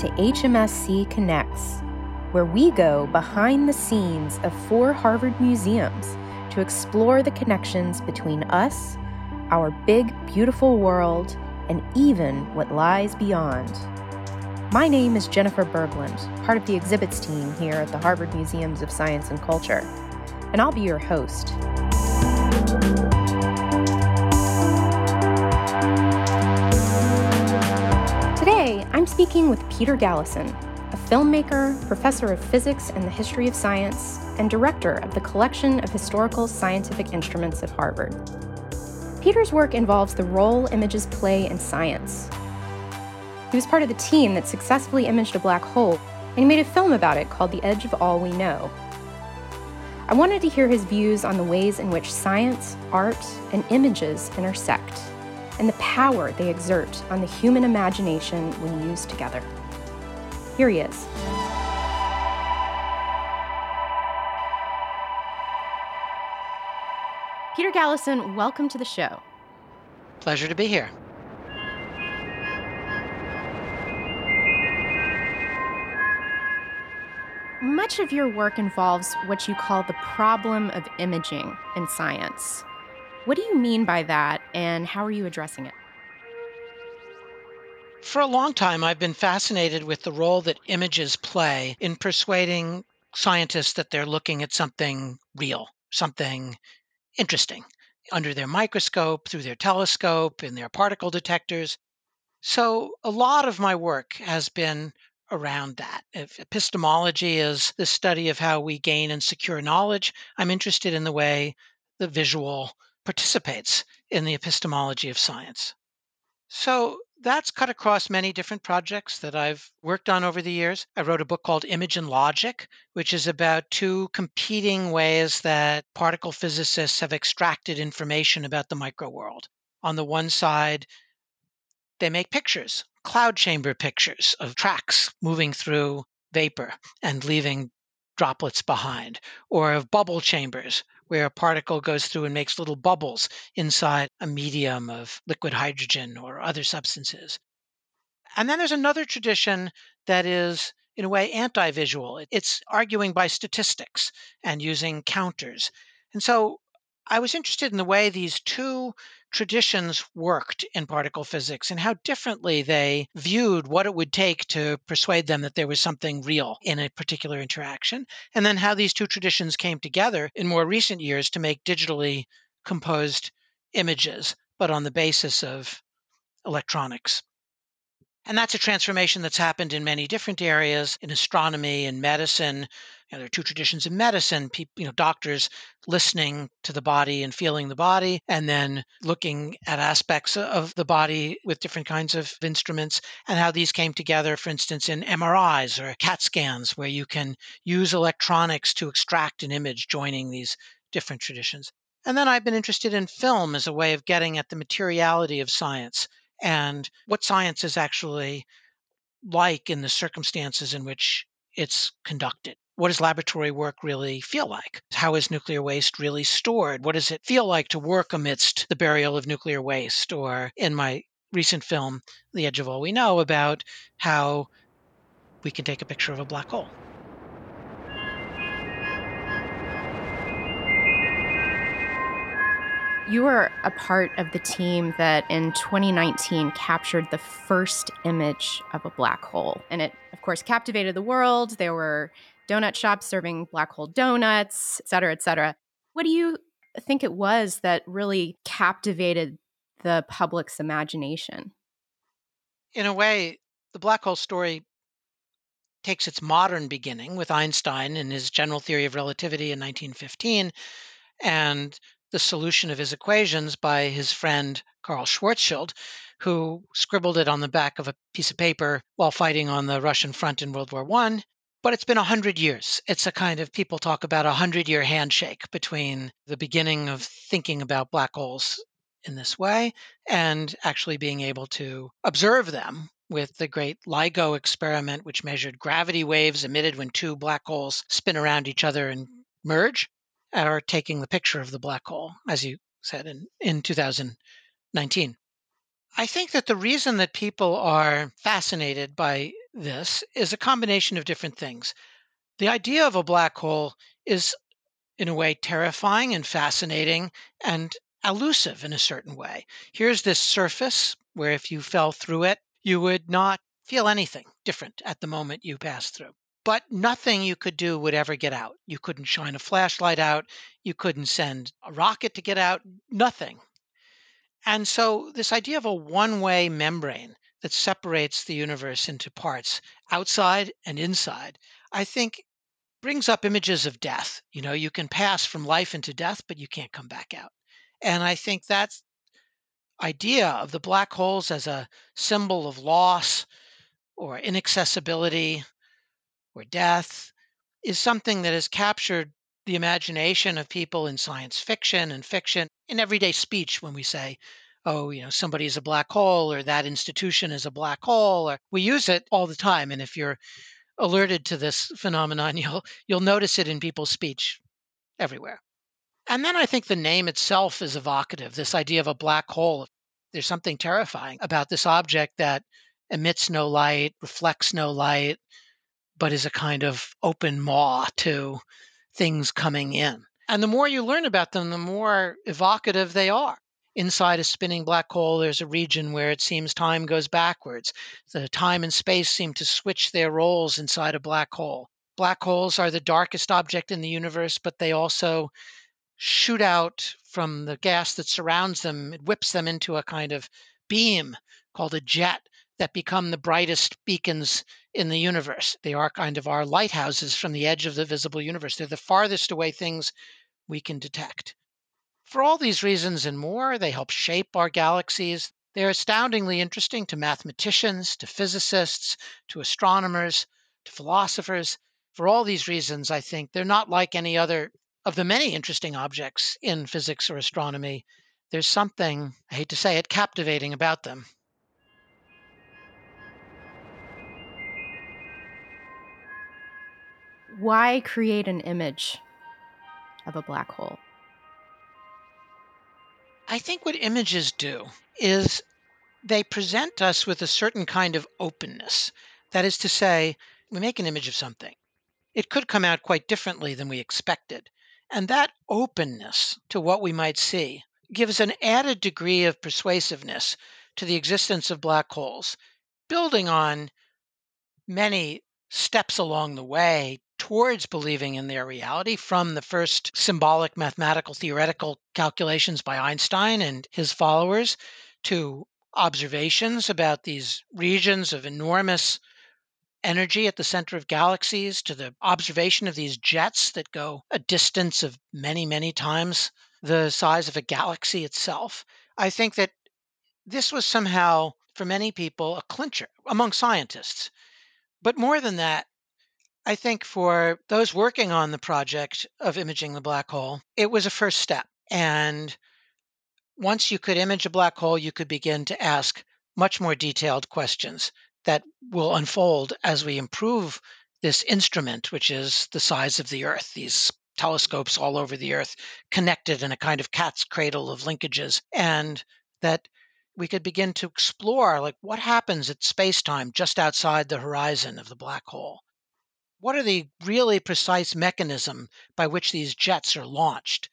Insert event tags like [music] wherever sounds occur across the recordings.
to HMSC Connects, where we go behind the scenes of four Harvard museums to explore the connections between us, our big, beautiful world, and even what lies beyond. My name is Jennifer Berglund, part of the exhibits team here at the Harvard Museums of Science and Culture, and I'll be your host. I'm speaking with Peter Galison, a filmmaker, professor of physics and the history of science, and director of the collection of historical scientific instruments at Harvard. Peter's work involves the role images play in science. He was part of the team that successfully imaged a black hole, and he made a film about it called The Edge of All We Know. I wanted to hear his views on the ways in which science, art, and images intersect and the power they exert on the human imagination when used together. Here he is. Peter Galison, welcome to the show. Pleasure to be here. Much of your work involves what you call the problem of imaging in science. What do you mean by that, and how are you addressing it? For a long time, I've been fascinated with the role that images play in persuading scientists that they're looking at something real, something interesting under their microscope, through their telescope, in their particle detectors. So, a lot of my work has been around that. If epistemology is the study of how we gain and secure knowledge, I'm interested in the way the visual participates in the epistemology of science. So that's cut across many different projects that I've worked on over the years. I wrote a book called Image and Logic, which is about two competing ways that particle physicists have extracted information about the microworld. On the one side, they make pictures, cloud chamber pictures of tracks moving through vapor and leaving droplets behind, or of bubble chambers where a particle goes through and makes little bubbles inside a medium of liquid hydrogen or other substances. And then there's another tradition that is, in a way, anti visual. It's arguing by statistics and using counters. And so I was interested in the way these two traditions worked in particle physics and how differently they viewed what it would take to persuade them that there was something real in a particular interaction, and then how these two traditions came together in more recent years to make digitally composed images, but on the basis of electronics. And that's a transformation that's happened in many different areas in astronomy and medicine. You know, there are two traditions in medicine, people, you know, doctors listening to the body and feeling the body, and then looking at aspects of the body with different kinds of instruments and how these came together, for instance, in MRIs or CAT scans, where you can use electronics to extract an image, joining these different traditions. And then I've been interested in film as a way of getting at the materiality of science and what science is actually like in the circumstances in which it's conducted. What does laboratory work really feel like? How is nuclear waste really stored? What does it feel like to work amidst the burial of nuclear waste? Or in my recent film, The Edge of All We Know, about how we can take a picture of a black hole. You were a part of the team that in 2019 captured the first image of a black hole. And it, of course, captivated the world. There were donut shops serving black hole donuts, et cetera, et cetera. What do you think it was that really captivated the public's imagination? In a way, the black hole story takes its modern beginning with Einstein and his general theory of relativity in 1915 and the solution of his equations by his friend Karl Schwarzschild, who scribbled it on the back of a piece of paper while fighting on the Russian front in World War I. But it's been a hundred years. It's a kind of people talk about a hundred year handshake between the beginning of thinking about black holes in this way and actually being able to observe them with the great LIGO experiment, which measured gravity waves emitted when two black holes spin around each other and merge are taking the picture of the black hole, as you said in, in 2019. I think that the reason that people are fascinated by this is a combination of different things. The idea of a black hole is, in a way, terrifying and fascinating and elusive in a certain way. Here's this surface where if you fell through it, you would not feel anything different at the moment you passed through. But nothing you could do would ever get out. You couldn't shine a flashlight out. You couldn't send a rocket to get out. Nothing. And so, this idea of a one way membrane that separates the universe into parts, outside and inside, I think brings up images of death. You know, you can pass from life into death, but you can't come back out. And I think that idea of the black holes as a symbol of loss or inaccessibility or death is something that has captured the imagination of people in science fiction and fiction in everyday speech when we say oh you know somebody is a black hole or that institution is a black hole or we use it all the time and if you're alerted to this phenomenon [laughs] you'll you'll notice it in people's speech everywhere and then I think the name itself is evocative this idea of a black hole. There's something terrifying about this object that emits no light, reflects no light, but is a kind of open maw to things coming in. And the more you learn about them, the more evocative they are. Inside a spinning black hole, there's a region where it seems time goes backwards. The time and space seem to switch their roles inside a black hole. Black holes are the darkest object in the universe, but they also shoot out from the gas that surrounds them. It whips them into a kind of beam called a jet that become the brightest beacons in the universe. They are kind of our lighthouses from the edge of the visible universe. They're the farthest away things we can detect. For all these reasons and more, they help shape our galaxies. They're astoundingly interesting to mathematicians, to physicists, to astronomers, to philosophers. For all these reasons, I think they're not like any other of the many interesting objects in physics or astronomy, there's something, I hate to say it, captivating about them. Why create an image of a black hole? I think what images do is they present us with a certain kind of openness. That is to say, we make an image of something. It could come out quite differently than we expected. And that openness to what we might see gives an added degree of persuasiveness to the existence of black holes, building on many steps along the way towards believing in their reality from the first symbolic mathematical theoretical calculations by Einstein and his followers to observations about these regions of enormous energy at the center of galaxies to the observation of these jets that go a distance of many, many times the size of a galaxy itself. I think that this was somehow, for many people, a clincher among scientists. But more than that, I think for those working on the project of imaging the black hole, it was a first step. And once you could image a black hole, you could begin to ask much more detailed questions that will unfold as we improve this instrument, which is the size of the Earth, these telescopes all over the Earth connected in a kind of cat's cradle of linkages, and that we could begin to explore like what happens at space-time just outside the horizon of the black hole. What are the really precise mechanism by which these jets are launched?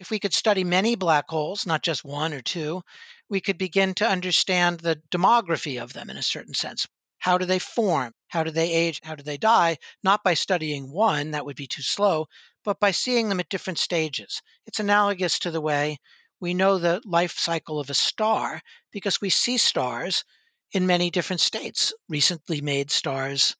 If we could study many black holes, not just one or two, we could begin to understand the demography of them in a certain sense. How do they form? How do they age? How do they die? Not by studying one, that would be too slow, but by seeing them at different stages. It's analogous to the way we know the life cycle of a star because we see stars in many different states. Recently made stars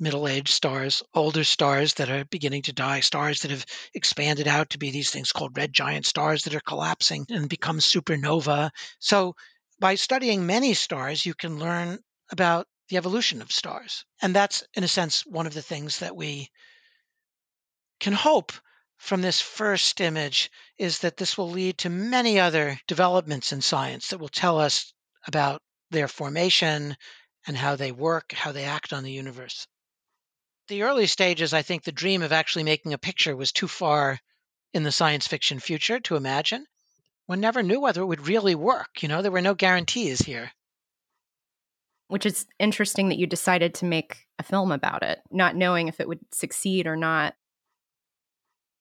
middle aged stars, older stars that are beginning to die, stars that have expanded out to be these things called red giant stars that are collapsing and become supernova. So, by studying many stars, you can learn about the evolution of stars. And that's, in a sense, one of the things that we can hope from this first image is that this will lead to many other developments in science that will tell us about their formation and how they work, how they act on the universe the early stages, I think the dream of actually making a picture was too far in the science fiction future to imagine. One never knew whether it would really work. You know, there were no guarantees here. which is interesting that you decided to make a film about it, not knowing if it would succeed or not.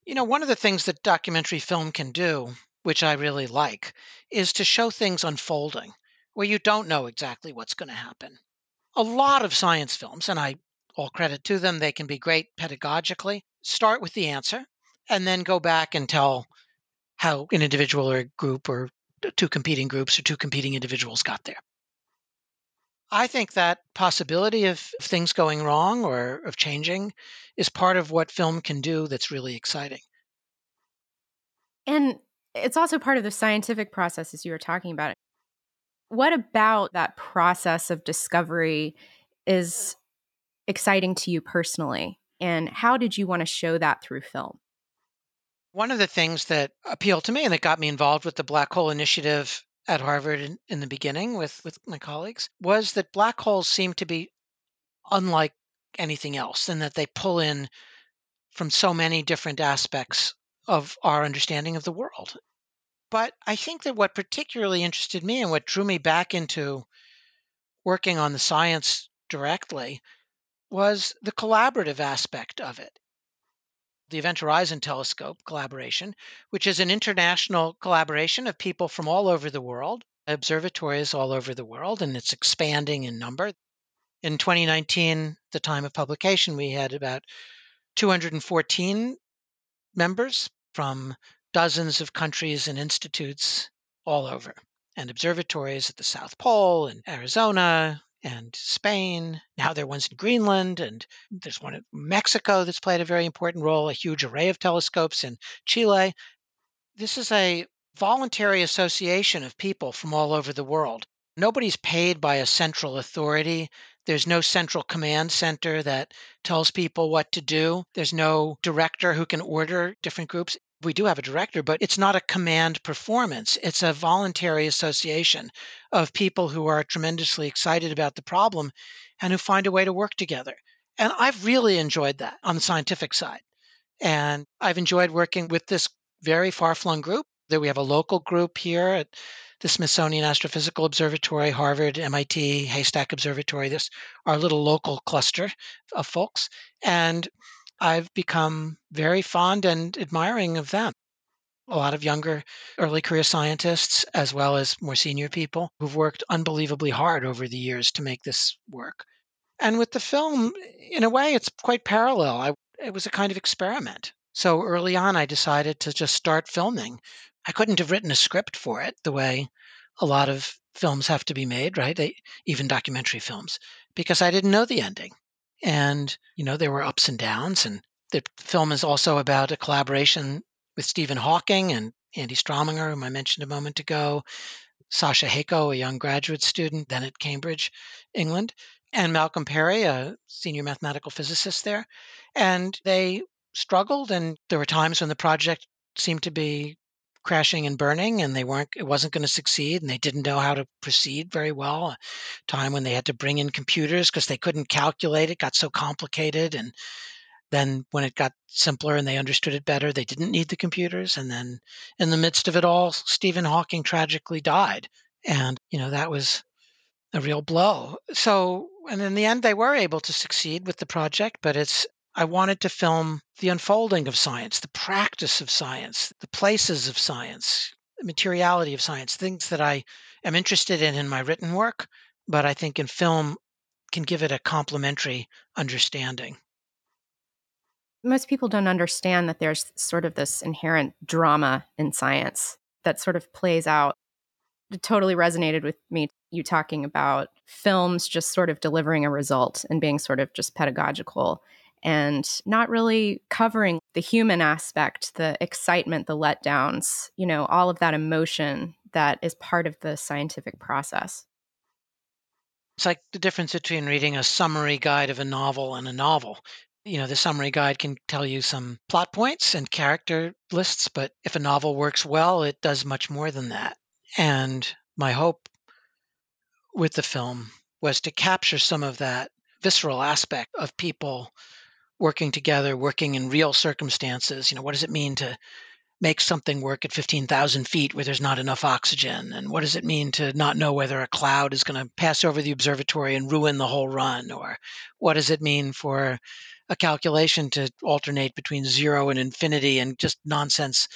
You know, one of the things that documentary film can do, which I really like, is to show things unfolding where you don't know exactly what's going to happen. A lot of science films, and I all credit to them, they can be great pedagogically, start with the answer and then go back and tell how an individual or a group or two competing groups or two competing individuals got there. I think that possibility of things going wrong or of changing is part of what film can do that's really exciting. And it's also part of the scientific process, as you were talking about. What about that process of discovery is exciting to you personally? And how did you want to show that through film? One of the things that appealed to me and that got me involved with the Black Hole Initiative at Harvard in, in the beginning with, with my colleagues was that black holes seem to be unlike anything else and that they pull in from so many different aspects of our understanding of the world. But I think that what particularly interested me and what drew me back into working on the science directly was the collaborative aspect of it the Event Horizon Telescope collaboration, which is an international collaboration of people from all over the world, observatories all over the world, and it's expanding in number. In 2019, the time of publication, we had about 214 members from dozens of countries and institutes all over, and observatories at the South Pole and Arizona, and Spain. Now there are ones in Greenland, and there's one in Mexico that's played a very important role, a huge array of telescopes in Chile. This is a voluntary association of people from all over the world. Nobody's paid by a central authority. There's no central command center that tells people what to do. There's no director who can order different groups we do have a director, but it's not a command performance. It's a voluntary association of people who are tremendously excited about the problem and who find a way to work together. And I've really enjoyed that on the scientific side. And I've enjoyed working with this very far flung group. That we have a local group here at the Smithsonian Astrophysical Observatory, Harvard, MIT, Haystack Observatory, this our little local cluster of folks. And I've become very fond and admiring of them. A lot of younger early career scientists, as well as more senior people who've worked unbelievably hard over the years to make this work. And with the film, in a way, it's quite parallel. I, it was a kind of experiment. So early on, I decided to just start filming. I couldn't have written a script for it the way a lot of films have to be made, right? They, even documentary films, because I didn't know the ending. And, you know, there were ups and downs. And the film is also about a collaboration with Stephen Hawking and Andy Strominger, whom I mentioned a moment ago, Sasha Haco, a young graduate student then at Cambridge, England, and Malcolm Perry, a senior mathematical physicist there. And they struggled, and there were times when the project seemed to be crashing and burning and they weren't it wasn't going to succeed and they didn't know how to proceed very well a time when they had to bring in computers because they couldn't calculate it got so complicated and then when it got simpler and they understood it better they didn't need the computers and then in the midst of it all stephen hawking tragically died and you know that was a real blow. So and in the end they were able to succeed with the project but it's I wanted to film the unfolding of science, the practice of science, the places of science, the materiality of science, things that I am interested in in my written work, but I think in film can give it a complementary understanding. Most people don't understand that there's sort of this inherent drama in science that sort of plays out. It totally resonated with me, you talking about films just sort of delivering a result and being sort of just pedagogical and not really covering the human aspect, the excitement, the letdowns, you know, all of that emotion that is part of the scientific process. It's like the difference between reading a summary guide of a novel and a novel. You know, the summary guide can tell you some plot points and character lists, but if a novel works well, it does much more than that. And my hope with the film was to capture some of that visceral aspect of people working together, working in real circumstances. You know, what does it mean to make something work at 15,000 feet where there's not enough oxygen? And what does it mean to not know whether a cloud is going to pass over the observatory and ruin the whole run? Or what does it mean for a calculation to alternate between zero and infinity and just nonsense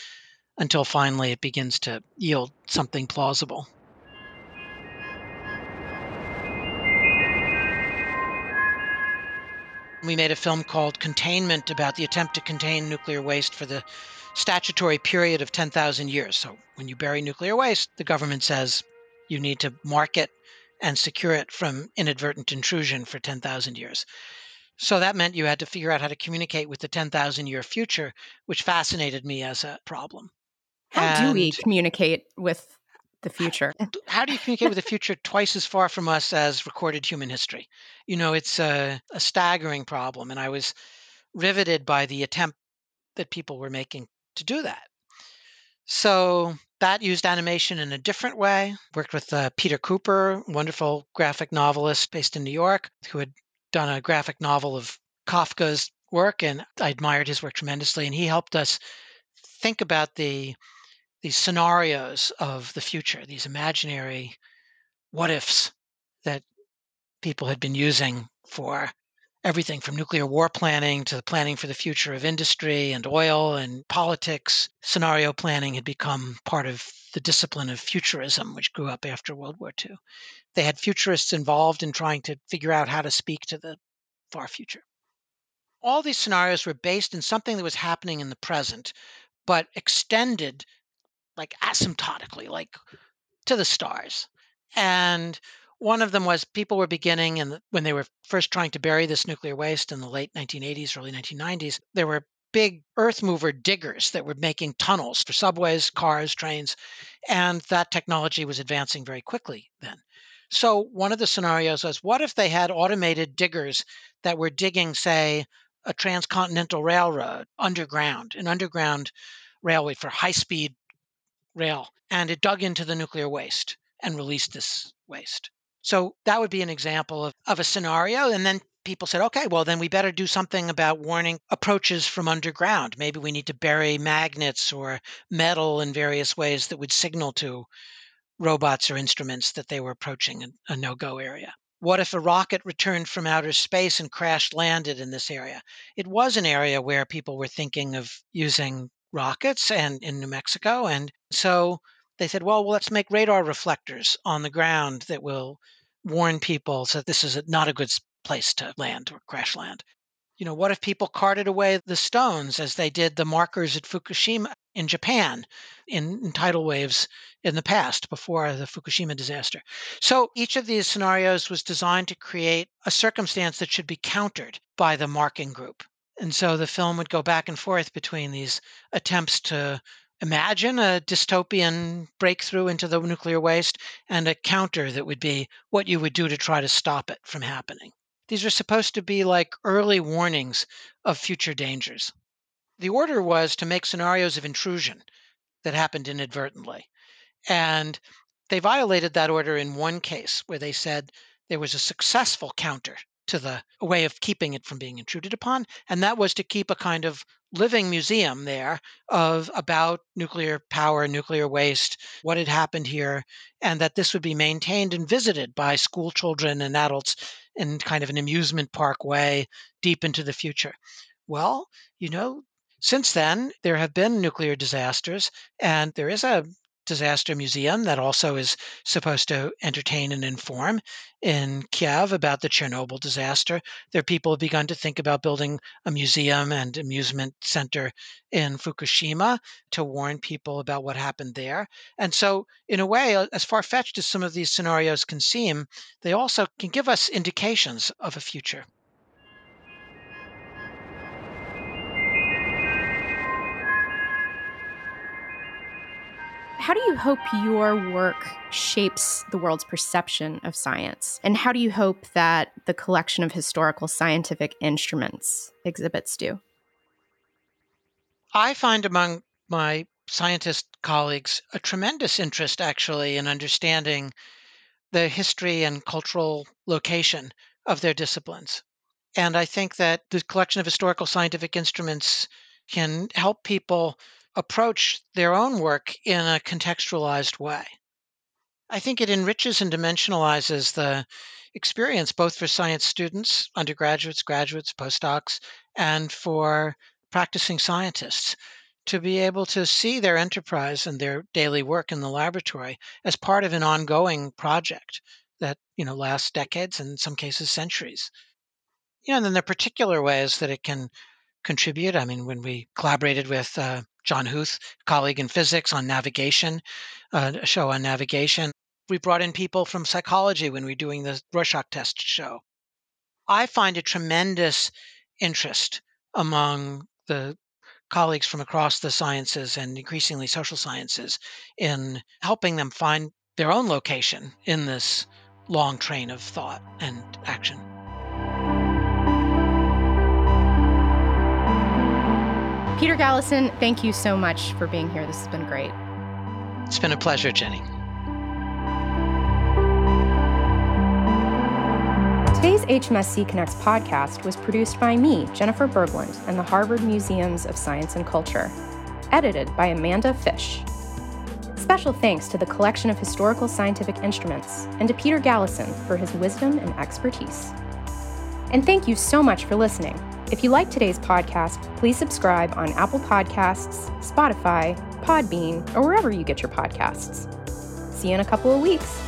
until finally it begins to yield something plausible? We made a film called Containment about the attempt to contain nuclear waste for the statutory period of 10,000 years. So when you bury nuclear waste, the government says you need to mark it and secure it from inadvertent intrusion for 10,000 years. So that meant you had to figure out how to communicate with the 10,000 year future, which fascinated me as a problem. How and do we communicate with the future? [laughs] How do you communicate with the future twice as far from us as recorded human history? You know, it's a, a staggering problem. And I was riveted by the attempt that people were making to do that. So that used animation in a different way. Worked with uh, Peter Kuper, wonderful graphic novelist based in New York, who had done a graphic novel of Kafka's work, and I admired his work tremendously. And he helped us think about the these scenarios of the future, these imaginary what ifs that people had been using for everything from nuclear war planning to the planning for the future of industry and oil and politics. Scenario planning had become part of the discipline of futurism, which grew up after World War II. They had futurists involved in trying to figure out how to speak to the far future. All these scenarios were based in something that was happening in the present, but extended like asymptotically, like to the stars. And one of them was people were beginning, and when they were first trying to bury this nuclear waste in the late 1980s, early 1990s, there were big earth mover diggers that were making tunnels for subways, cars, trains, and that technology was advancing very quickly then. So one of the scenarios was what if they had automated diggers that were digging, say, a transcontinental railroad underground, an underground railway for high speed rail, and it dug into the nuclear waste and released this waste. So that would be an example of, of a scenario. And then people said, okay, well, then we better do something about warning approaches from underground. Maybe we need to bury magnets or metal in various ways that would signal to robots or instruments that they were approaching a, a no go area. What if a rocket returned from outer space and crash landed in this area? It was an area where people were thinking of using rockets and in New Mexico. And so they said, well, well, let's make radar reflectors on the ground that will warn people so that this is not a good place to land or crash land. You know, what if people carted away the stones as they did the markers at Fukushima in Japan in, in tidal waves in the past before the Fukushima disaster? So each of these scenarios was designed to create a circumstance that should be countered by the marking group. And so the film would go back and forth between these attempts to imagine a dystopian breakthrough into the nuclear waste and a counter that would be what you would do to try to stop it from happening. These are supposed to be like early warnings of future dangers. The order was to make scenarios of intrusion that happened inadvertently. And they violated that order in one case where they said there was a successful counter to the way of keeping it from being intruded upon. And that was to keep a kind of living museum there of about nuclear power, nuclear waste, what had happened here, and that this would be maintained and visited by school children and adults in kind of an amusement park way deep into the future. Well, you know, since then, there have been nuclear disasters, and there is a Disaster Museum that also is supposed to entertain and inform in Kiev about the Chernobyl disaster. There, people have begun to think about building a museum and amusement center in Fukushima to warn people about what happened there. And so, in a way, as far fetched as some of these scenarios can seem, they also can give us indications of a future. How do you hope your work shapes the world's perception of science? And how do you hope that the collection of historical scientific instruments exhibits do? I find among my scientist colleagues a tremendous interest actually in understanding the history and cultural location of their disciplines. And I think that the collection of historical scientific instruments can help people approach their own work in a contextualized way. I think it enriches and dimensionalizes the experience both for science students, undergraduates, graduates, postdocs, and for practicing scientists to be able to see their enterprise and their daily work in the laboratory as part of an ongoing project that you know lasts decades and in some cases centuries you know and then the particular ways that it can contribute i mean when we collaborated with uh, john huth colleague in physics on navigation uh, a show on navigation we brought in people from psychology when we were doing the rorschach test show i find a tremendous interest among the colleagues from across the sciences and increasingly social sciences in helping them find their own location in this long train of thought and action. Peter Galison, thank you so much for being here. This has been great. It's been a pleasure, Jenny. Today's HMSC Connects podcast was produced by me, Jennifer Berglund, and the Harvard Museums of Science and Culture. Edited by Amanda Fish. Special thanks to the collection of historical scientific instruments and to Peter Galison for his wisdom and expertise. And thank you so much for listening. If you like today's podcast, please subscribe on Apple Podcasts, Spotify, Podbean, or wherever you get your podcasts. See you in a couple of weeks.